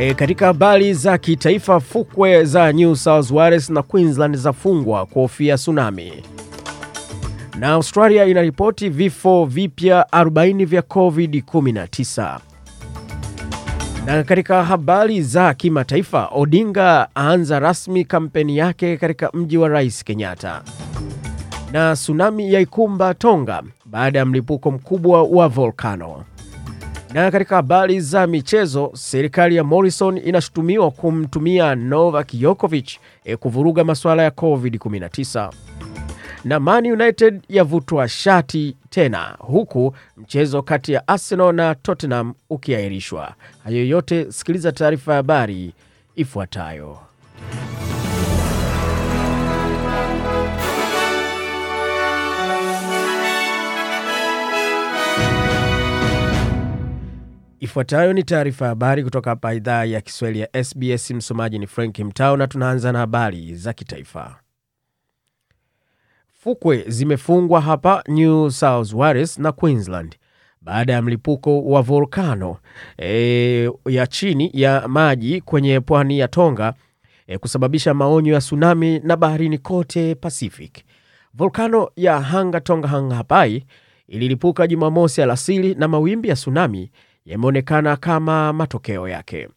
E, katika habari za kitaifa, fukwe za New South Wales na Queensland zafungwa kuhofia tsunami, na Australia inaripoti vifo vipya 40 vya COVID-19. Na katika habari za kimataifa, Odinga aanza rasmi kampeni yake katika mji wa Rais Kenyatta. Na tsunami yaikumba Tonga baada ya mlipuko mkubwa wa volkano. Na katika habari za michezo, serikali ya Morrison inashutumiwa kumtumia Novak Djokovic e kuvuruga masuala ya COVID-19. Na Man United yavutwa shati tena huku mchezo kati ya Arsenal na Tottenham ukiahirishwa. Hayo yote, sikiliza taarifa ya habari ifuatayo. Ifuatayo ni taarifa ya habari kutoka hapa idhaa ya Kiswahili ya SBS. Msomaji ni Frank Mtao na tunaanza na habari za kitaifa. Fukwe zimefungwa hapa New South Wales na Queensland baada ya mlipuko wa volkano e, ya chini ya maji kwenye pwani ya Tonga e, kusababisha maonyo ya tsunami na baharini kote Pacific. Volkano ya Hanga Tonga Hanga Hapai ililipuka Jumamosi alasiri na mawimbi ya tsunami yameonekana kama matokeo yake.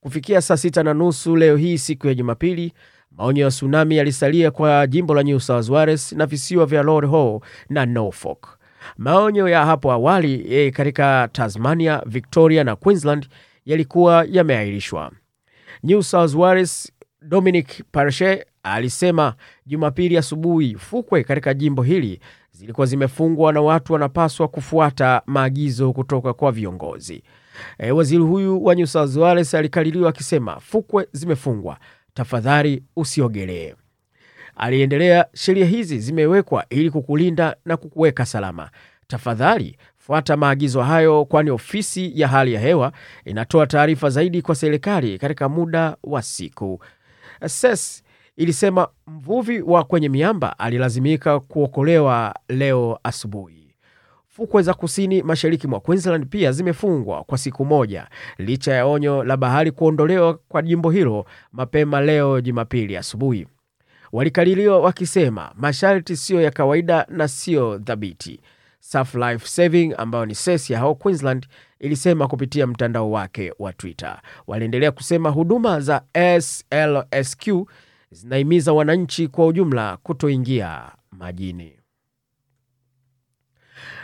Kufikia saa sita na nusu leo hii siku ya Jumapili, maonyo ya tsunami yalisalia kwa jimbo la New South Wales na visiwa vya Lord Howe na Norfolk. Maonyo ya hapo awali e, katika Tasmania, Victoria na Queensland yalikuwa yameahirishwa. New South Wales, Dominic Parechet alisema Jumapili asubuhi fukwe katika jimbo hili zilikuwa zimefungwa na watu wanapaswa kufuata maagizo kutoka kwa viongozi. E, waziri huyu wa New South Wales alikaririwa akisema fukwe zimefungwa, tafadhali usiogelee. Aliendelea, sheria hizi zimewekwa ili kukulinda na kukuweka salama. Tafadhali fuata maagizo hayo, kwani ofisi ya hali ya hewa inatoa taarifa zaidi kwa serikali katika muda wa siku. SES ilisema mvuvi wa kwenye miamba alilazimika kuokolewa leo asubuhi. Fukwe za kusini mashariki mwa Queensland pia zimefungwa kwa siku moja licha ya onyo la bahari kuondolewa kwa jimbo hilo mapema leo Jumapili asubuhi. Walikaririwa wakisema masharti siyo ya kawaida na siyo thabiti. Surf Life Saving ambayo ni SES ya Queensland ilisema kupitia mtandao wake wa Twitter. Waliendelea kusema huduma za SLSQ zinahimiza wananchi kwa ujumla kutoingia majini.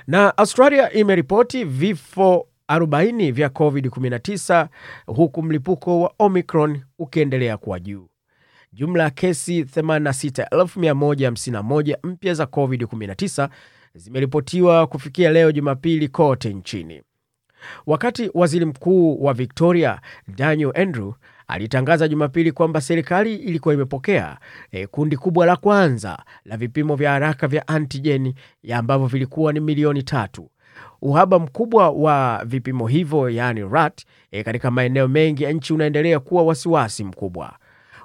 Na Australia imeripoti vifo 40 vya COVID-19 huku mlipuko wa Omicron ukiendelea kuwa juu. Jumla ya kesi 86151 mpya za COVID-19 zimeripotiwa kufikia leo Jumapili kote nchini. Wakati waziri mkuu wa Victoria Daniel Andrew alitangaza Jumapili kwamba serikali ilikuwa imepokea e, kundi kubwa la kwanza la vipimo vya haraka vya antijeni ambavyo vilikuwa ni milioni tatu. Uhaba mkubwa wa vipimo hivyo yaani RAT e, katika maeneo mengi ya nchi unaendelea kuwa wasiwasi mkubwa.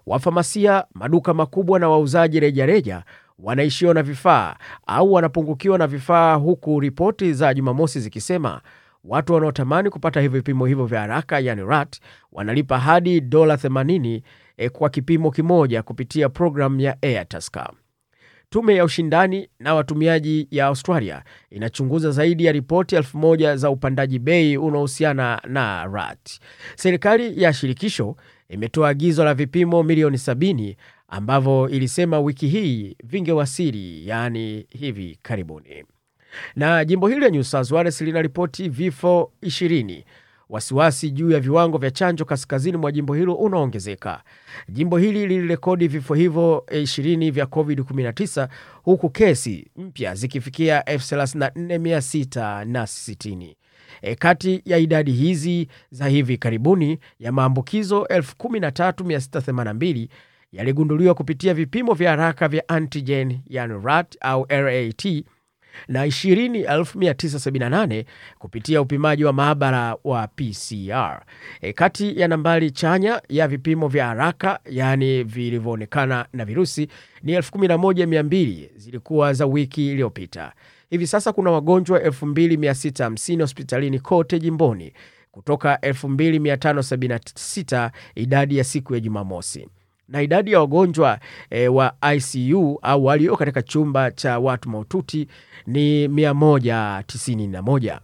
Wafamasia, maduka makubwa na wauzaji rejareja wanaishiwa na vifaa au wanapungukiwa na vifaa, huku ripoti za Jumamosi zikisema watu wanaotamani kupata hivyo vipimo hivyo vya haraka yani RAT wanalipa hadi dola 80 e, kwa kipimo kimoja kupitia programu ya Airtasker. Tume ya ushindani na watumiaji ya Australia inachunguza zaidi ya ripoti elfu moja za upandaji bei unaohusiana na RAT. Serikali ya shirikisho imetoa agizo la vipimo milioni 70 ambavyo ilisema wiki hii vingewasili, yaani hivi karibuni na jimbo hili la New South Wales linaripoti vifo 20. Wasiwasi juu ya viwango vya chanjo kaskazini mwa jimbo hilo unaongezeka. Jimbo hili lilirekodi vifo hivyo 20 vya COVID-19 huku kesi mpya zikifikia 34660. E, kati ya idadi hizi za hivi karibuni ya maambukizo 13682 yaligunduliwa kupitia vipimo vya haraka vya antigen yani RAT au RAT na 20978 kupitia upimaji wa maabara wa PCR. E, kati ya nambari chanya ya vipimo vya haraka yaani vilivyoonekana na virusi ni 11200 zilikuwa za wiki iliyopita. Hivi sasa kuna wagonjwa 2650 hospitalini kote jimboni kutoka 2576 idadi ya siku ya Jumamosi na idadi ya wagonjwa e, wa ICU au walio katika chumba cha watu mahututi ni 191.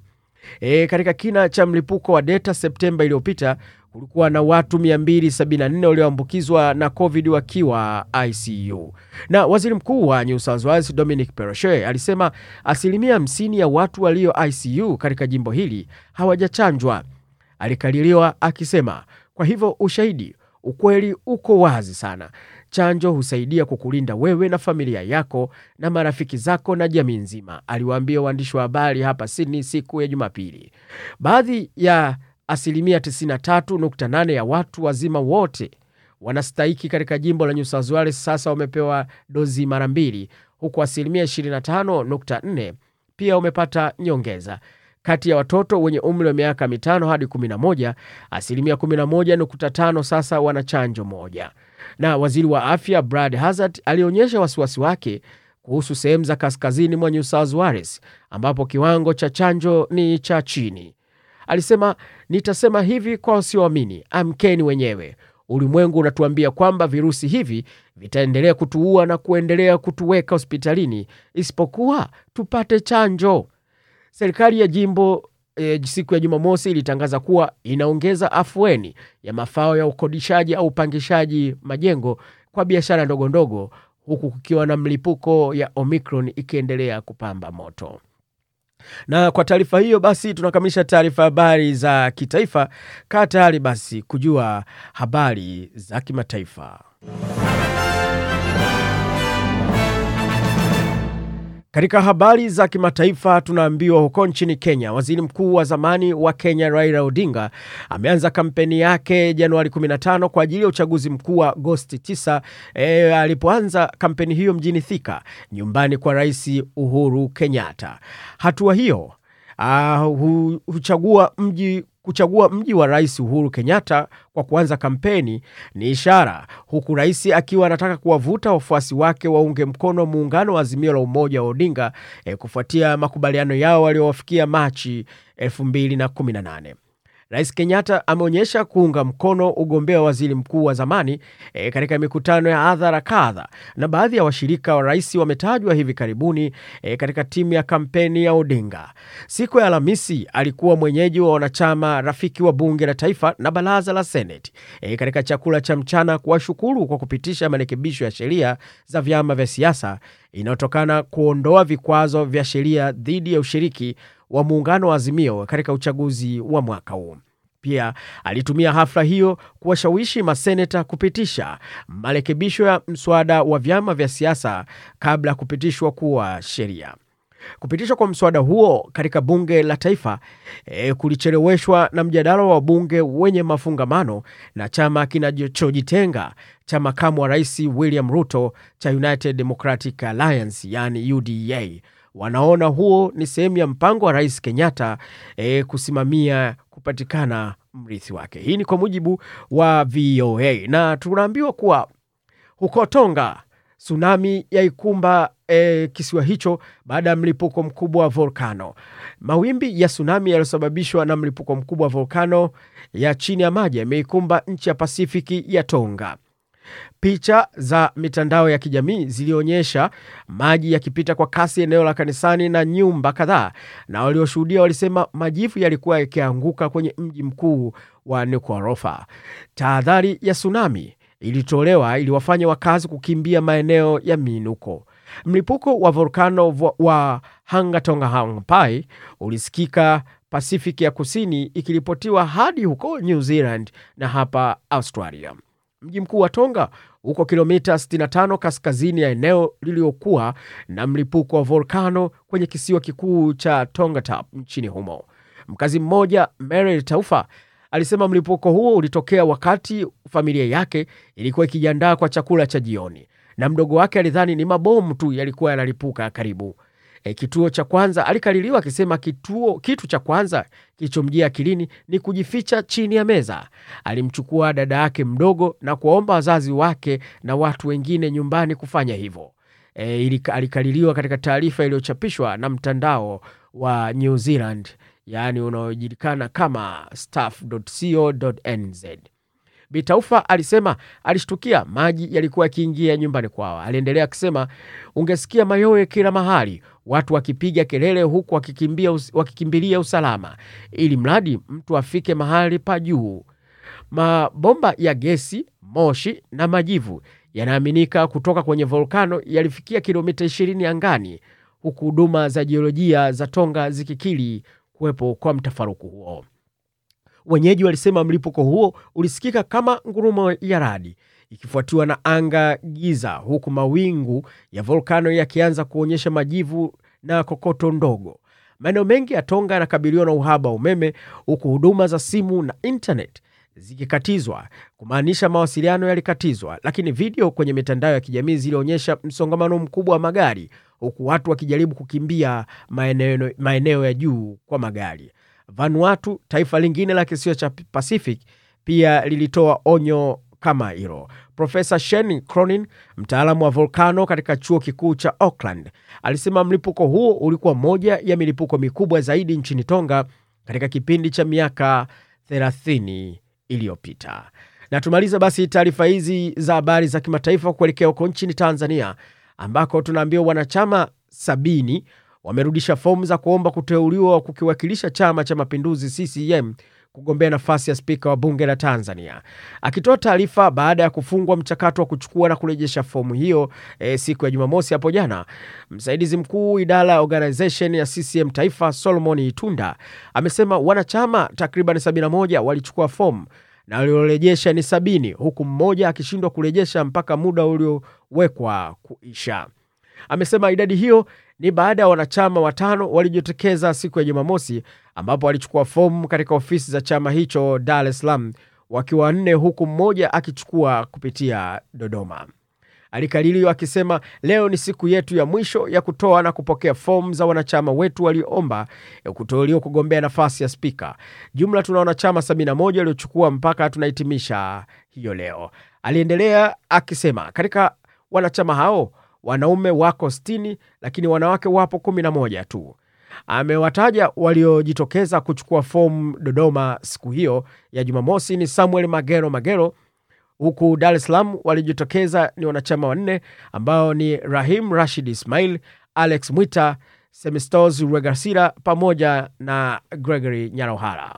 E, katika kina cha mlipuko wa Delta Septemba iliyopita kulikuwa na watu 274 walioambukizwa na COVID wakiwa ICU. Na waziri mkuu wa New South Wales Dominic Perrottet alisema asilimia 50 ya watu walio ICU katika jimbo hili hawajachanjwa. Alikaririwa akisema, kwa hivyo ushahidi ukweli uko wazi sana. Chanjo husaidia kukulinda wewe na familia yako na marafiki zako na jamii nzima, aliwaambia waandishi wa habari hapa Sydney siku ya Jumapili. Baadhi ya asilimia 93.8 ya watu wazima wote wanastahiki katika jimbo la New South Wales sasa wamepewa dozi mara mbili, huku asilimia 25.4 pia wamepata nyongeza. Kati ya watoto wenye umri wa miaka mitano hadi 11, asilimia 11.5 sasa wana chanjo moja. Na waziri wa afya Brad Hazard alionyesha wasiwasi wake kuhusu sehemu za kaskazini mwa New South Wales ambapo kiwango cha chanjo ni cha chini. Alisema, nitasema hivi kwa wasioamini, amkeni wenyewe. Ulimwengu unatuambia kwamba virusi hivi vitaendelea kutuua na kuendelea kutuweka hospitalini isipokuwa tupate chanjo. Serikali ya jimbo e, siku ya Jumamosi ilitangaza kuwa inaongeza afueni ya mafao ya ukodishaji au upangishaji majengo kwa biashara ndogo ndogo, huku kukiwa na mlipuko ya Omicron ikiendelea kupamba moto. Na kwa taarifa hiyo basi tunakamilisha taarifa habari za kitaifa. Kaa tayari basi kujua habari za kimataifa. Katika habari za kimataifa tunaambiwa huko nchini Kenya, waziri mkuu wa zamani wa Kenya Raila Odinga ameanza kampeni yake Januari 15 kwa ajili ya uchaguzi mkuu wa Agosti 9, e, alipoanza kampeni hiyo mjini Thika, nyumbani kwa Rais Uhuru Kenyatta. Hatua hiyo uh, huchagua mji kuchagua mji wa Rais Uhuru Kenyatta kwa kuanza kampeni ni ishara, huku rais akiwa anataka kuwavuta wafuasi wake waunge mkono muungano wa Azimio la Umoja wa Odinga eh, kufuatia makubaliano yao waliowafikia Machi 2018. Rais Kenyatta ameonyesha kuunga mkono ugombea wa waziri mkuu wa zamani e, katika mikutano ya hadhara kadha, na baadhi ya washirika wa rais wametajwa hivi karibuni e, katika timu ya kampeni ya Odinga. Siku ya Alhamisi alikuwa mwenyeji wa wanachama rafiki wa bunge la taifa na baraza la Seneti e, katika chakula cha mchana kuwashukuru kwa kupitisha marekebisho ya sheria za vyama vya siasa inayotokana kuondoa vikwazo vya sheria dhidi ya ushiriki wa muungano wa Azimio katika uchaguzi wa mwaka huu. Pia alitumia hafla hiyo kuwashawishi maseneta kupitisha marekebisho ya mswada wa vyama vya siasa kabla ya kupitishwa kuwa sheria. Kupitishwa kwa mswada huo katika bunge la taifa e, kulicheleweshwa na mjadala wa bunge wenye mafungamano na chama kinachojitenga cha makamu wa rais William Ruto cha United Democratic Alliance, yani UDA wanaona huo ni sehemu ya mpango wa rais Kenyatta e, kusimamia kupatikana mrithi wake. Hii ni kwa mujibu wa VOA na tunaambiwa kuwa huko Tonga tsunami yaikumba e, kisiwa hicho baada ya mlipuko mkubwa wa volkano. Mawimbi ya tsunami yaliyosababishwa na mlipuko mkubwa wa volkano ya chini ya maji yameikumba nchi ya Pasifiki ya Tonga. Picha za mitandao ya kijamii zilionyesha maji yakipita kwa kasi eneo la kanisani na nyumba kadhaa, na walioshuhudia walisema majivu yalikuwa yakianguka kwenye mji mkuu wa Nuku'alofa. Tahadhari ya tsunami ilitolewa iliwafanya wakazi kukimbia maeneo ya miinuko. Mlipuko wa volkano wa Hangatonga-Hangpai ulisikika Pasifiki ya kusini ikiripotiwa hadi huko New Zealand na hapa Australia. Mji mkuu wa Tonga uko kilomita 65 kaskazini ya eneo lililokuwa na mlipuko wa volkano kwenye kisiwa kikuu cha Tongatap nchini humo. Mkazi mmoja Mary Taufa alisema mlipuko huo ulitokea wakati familia yake ilikuwa ikijiandaa kwa chakula cha jioni, na mdogo wake alidhani ni mabomu tu yalikuwa yanalipuka karibu. E, kituo cha kwanza alikaliliwa akisema kituo kitu cha kwanza kilichomjia akilini ni kujificha chini ya meza. Alimchukua dada yake mdogo na kuwaomba wazazi wake na watu wengine nyumbani kufanya hivyo. e, alikaliliwa katika taarifa iliyochapishwa na mtandao wa New Zealand, yaani unaojulikana kama staff.co.nz. Bitaufa alisema alishtukia maji yalikuwa yakiingia nyumbani kwao. Aliendelea akisema, ungesikia mayowe kila mahali, watu wakipiga kelele huku wakikimbia, wakikimbilia usalama, ili mradi mtu afike mahali pa juu. Mabomba ya gesi, moshi na majivu yanaaminika kutoka kwenye volkano yalifikia kilomita 20 angani, huku huduma za jiolojia za Tonga zikikiri kuwepo kwa mtafaruku huo. Wenyeji walisema mlipuko huo ulisikika kama ngurumo ya radi ikifuatiwa na anga giza, huku mawingu ya volkano yakianza kuonyesha majivu na kokoto ndogo. Maeneo mengi ya Tonga yanakabiliwa na uhaba wa umeme, huku huduma za simu na intanet zikikatizwa, kumaanisha mawasiliano yalikatizwa. Lakini video kwenye mitandao ya kijamii zilionyesha msongamano mkubwa wa magari, huku watu wakijaribu kukimbia maeneo, maeneo ya juu kwa magari. Vanuatu, taifa lingine la kisiwa cha Pacific, pia lilitoa onyo kama hilo. Profesa Shane Cronin, mtaalamu wa volkano katika chuo kikuu cha Auckland, alisema mlipuko huo ulikuwa moja ya milipuko mikubwa zaidi nchini Tonga katika kipindi cha miaka 30 iliyopita. Na tumaliza basi taarifa hizi za habari za kimataifa kuelekea huko nchini Tanzania, ambako tunaambiwa wanachama sabini wamerudisha fomu za kuomba kuteuliwa kukiwakilisha Chama cha Mapinduzi CCM kugombea nafasi ya spika wa bunge la Tanzania. Akitoa taarifa baada ya kufungwa mchakato wa kuchukua na kurejesha fomu hiyo e, siku ya Jumamosi hapo jana, msaidizi mkuu idara ya organization ya CCM Taifa Solomon Itunda amesema wanachama takriban 71 walichukua fomu na waliorejesha ni sabini, huku mmoja akishindwa kurejesha mpaka muda uliowekwa kuisha. Amesema idadi hiyo ni baada ya wanachama watano walijitokeza siku ya Jumamosi ambapo walichukua fomu katika ofisi za chama hicho Dar es Salaam wakiwa wanne, huku mmoja akichukua kupitia Dodoma. Alikaririwa akisema leo ni siku yetu ya mwisho ya kutoa na kupokea fomu za wanachama wetu walioomba kuteuliwa kugombea nafasi ya spika. Jumla tuna wanachama 71 waliochukua mpaka tunahitimisha hiyo leo. Aliendelea akisema katika wanachama hao wanaume wako 60 lakini wanawake wapo 11 tu. Amewataja waliojitokeza kuchukua fomu Dodoma siku hiyo ya Jumamosi ni Samuel Magero Magero, huku Dar es Salaam walijitokeza ni wanachama wanne ambao ni Rahim Rashid Ismail, Alex Mwita, Semistos Regasira pamoja na Gregory Nyarohara.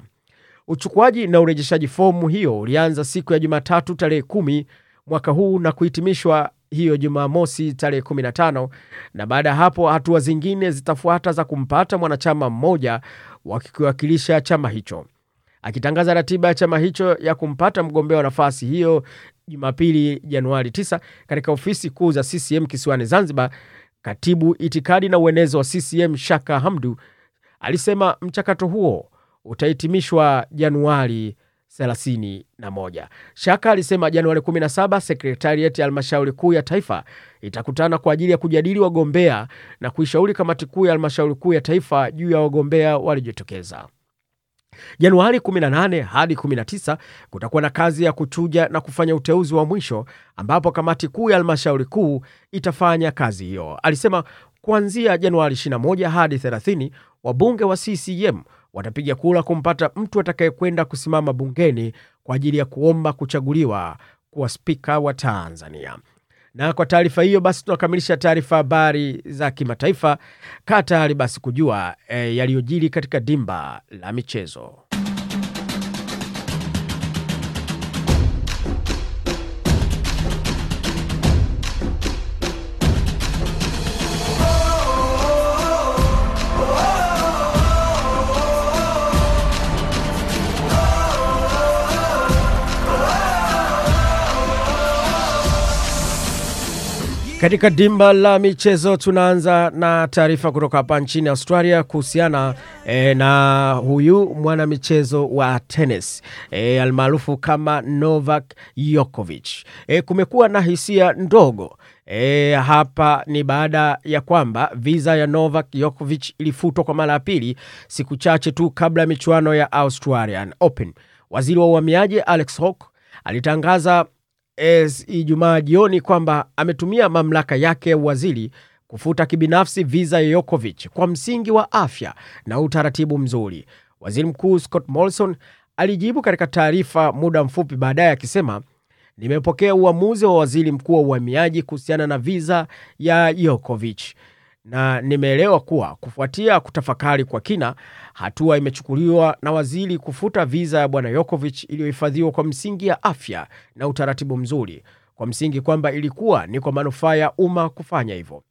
Uchukuaji na urejeshaji fomu hiyo ulianza siku ya Jumatatu tarehe kumi mwaka huu na kuhitimishwa hiyo Jumamosi tarehe 15 na baada ya hapo hatua zingine zitafuata za kumpata mwanachama mmoja wa kukiwakilisha chama hicho. Akitangaza ratiba ya chama hicho ya kumpata mgombea wa nafasi hiyo Jumapili Januari 9 katika ofisi kuu za CCM kisiwani Zanzibar, katibu itikadi na uenezi wa CCM Shaka Hamdu alisema mchakato huo utahitimishwa Januari 31. Shaka alisema Januari 17 sekretariat ya halmashauri kuu ya taifa itakutana kwa ajili ya kujadili wagombea na kuishauri kamati kuu ya halmashauri kuu ya taifa juu ya wagombea walijitokeza. Januari 18 hadi 19 kutakuwa na kazi ya kuchuja na kufanya uteuzi wa mwisho ambapo kamati kuu ya halmashauri kuu itafanya kazi hiyo. Alisema kuanzia Januari 21 hadi 30 wabunge wa CCM watapiga kura kumpata mtu atakayekwenda kusimama bungeni kwa ajili ya kuomba kuchaguliwa kuwa spika wa Tanzania. Na kwa taarifa hiyo basi tunakamilisha taarifa habari za kimataifa. Kaa tayari basi kujua e, yaliyojiri katika dimba la michezo. Katika dimba la michezo tunaanza na taarifa kutoka hapa nchini Australia kuhusiana e, na huyu mwanamichezo wa tenis e, almaarufu kama Novak Djokovic. E, kumekuwa na hisia ndogo E, hapa ni baada ya kwamba visa ya Novak Djokovic ilifutwa kwa mara ya pili siku chache tu kabla ya michuano ya Australian Open. Waziri wa uhamiaji Alex Hawke alitangaza Ijumaa jioni kwamba ametumia mamlaka yake ya uwaziri kufuta kibinafsi viza ya Yokovich kwa msingi wa afya na utaratibu mzuri. Waziri Mkuu Scott Morrison alijibu katika taarifa muda mfupi baadaye akisema, nimepokea uamuzi wa waziri mkuu wa uhamiaji kuhusiana na viza ya Yokovic na nimeelewa kuwa kufuatia kutafakari kwa kina, hatua imechukuliwa na waziri kufuta viza ya bwana Yokovich iliyohifadhiwa kwa msingi ya afya na utaratibu mzuri, kwa msingi kwamba ilikuwa ni kwa manufaa ya umma kufanya hivyo.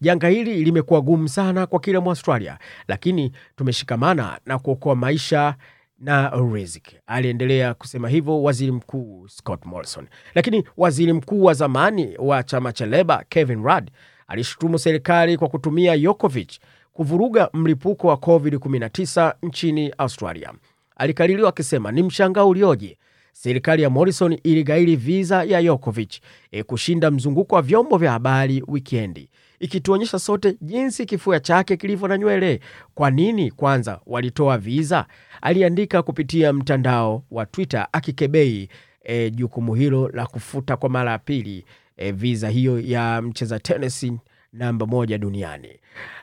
Janga hili limekuwa gumu sana kwa kila Mwaustralia, lakini tumeshikamana na kuokoa maisha na riziki. Aliendelea kusema hivyo waziri mkuu Scott Morrison. Lakini waziri mkuu wa zamani wa chama cha Leba Kevin Rudd alishutumu serikali kwa kutumia Yokovich kuvuruga mlipuko wa COVID-19 nchini Australia. Alikaririwa akisema ni mshangao ulioje serikali ya Morrison iligairi viza ya Yokovich e, kushinda mzunguko wa vyombo vya habari wikendi, ikituonyesha sote jinsi kifua chake kilivyo na nywele. Kwa nini kwanza walitoa viza? Aliandika kupitia mtandao wa Twitter akikebei e, jukumu hilo la kufuta kwa mara ya pili e, viza hiyo ya mcheza tenisi namba moja duniani.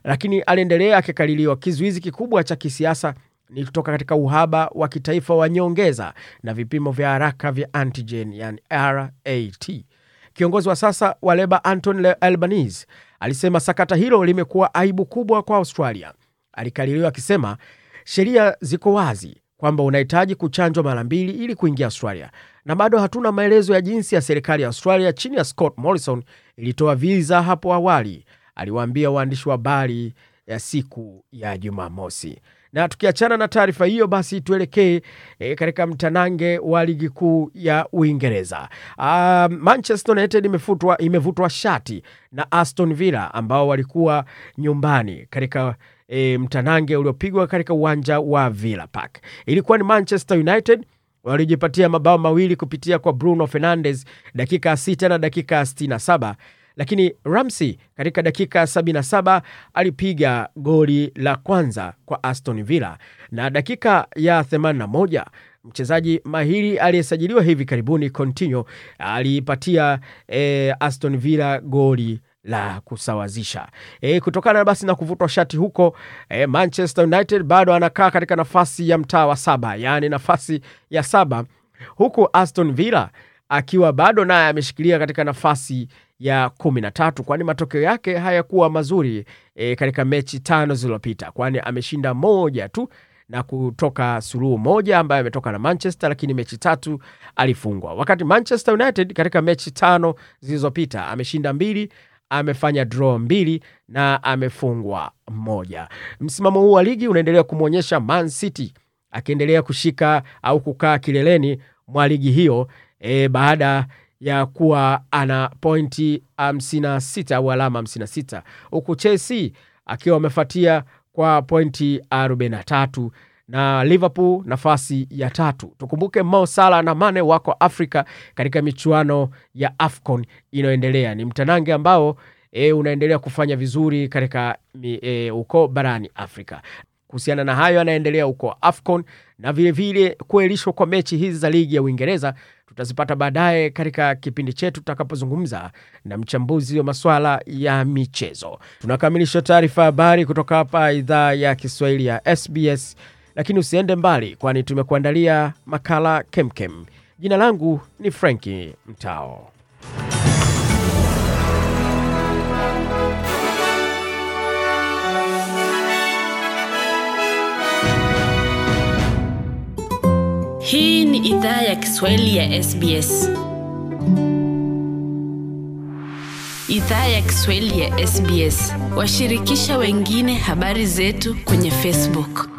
Lakini aliendelea akikaliliwa, kizuizi kikubwa cha kisiasa ni kutoka katika uhaba wa kitaifa wa nyongeza na vipimo vya haraka vya antigen, yani RAT. Kiongozi wa sasa wa Leba Anton Albanese alisema sakata hilo limekuwa aibu kubwa kwa Australia. Alikaliliwa akisema sheria ziko wazi kwamba unahitaji kuchanjwa mara mbili ili kuingia Australia, na bado hatuna maelezo ya jinsi ya serikali ya Australia chini ya Scott Morrison ilitoa viza hapo awali, aliwaambia waandishi wa habari ya siku ya Jumamosi. Na tukiachana na taarifa hiyo, basi tuelekee e, katika mtanange wa ligi kuu ya Uingereza. Uh, Manchester United imefutwa imevutwa shati na Aston Villa ambao walikuwa nyumbani katika e, mtanange uliopigwa katika uwanja wa Villa Park. Ilikuwa ni Manchester United walijipatia mabao mawili kupitia kwa Bruno Fernandes dakika ya sita na dakika ya 67 lakini Ramsey katika dakika ya 77 alipiga goli la kwanza kwa Aston Villa, na dakika ya 81 mchezaji mahiri aliyesajiliwa hivi karibuni Coutinho aliipatia e, Aston Villa goli la kusawazisha. E, kutokana basi na kuvutwa shati huko e, Manchester United bado anakaa katika nafasi ya mtaa wa saba, yaani nafasi ya saba, huku Aston Villa akiwa bado naye ameshikilia katika nafasi ya kumi na tatu kwani matokeo yake hayakuwa mazuri e, katika mechi tano zilizopita, kwani ameshinda moja tu na kutoka suluhu moja ambayo ametoka na Manchester, lakini mechi tatu alifungwa, wakati Manchester United katika mechi tano zilizopita ameshinda mbili amefanya draw mbili na amefungwa moja. Msimamo huu wa ligi unaendelea kumwonyesha Man City akiendelea kushika au kukaa kileleni mwa ligi hiyo e, baada ya kuwa ana pointi 56 au alama 56 huku Chelsea akiwa amefuatia kwa pointi 43 na Liverpool nafasi ya tatu. Tukumbuke Mo Salah na Mane wako Afrika katika michuano ya AFCON inayoendelea. Ni mtanange ambao e, unaendelea kufanya vizuri katika e, uko barani Afrika. Kuhusiana na hayo anaendelea huko AFCON na vilevile kuelishwa kwa mechi hizi za ligi ya Uingereza tutazipata baadaye katika kipindi chetu tutakapozungumza na mchambuzi wa masuala ya michezo. Tunakamilisha taarifa habari kutoka hapa idhaa ya Kiswahili ya SBS, lakini usiende mbali, kwani tumekuandalia makala kemkem. Jina langu ni Franki Mtao. Hii ni idhaa ya Kiswahili ya SBS. Idhaa ya Kiswahili ya SBS. Washirikisha wengine habari zetu kwenye Facebook.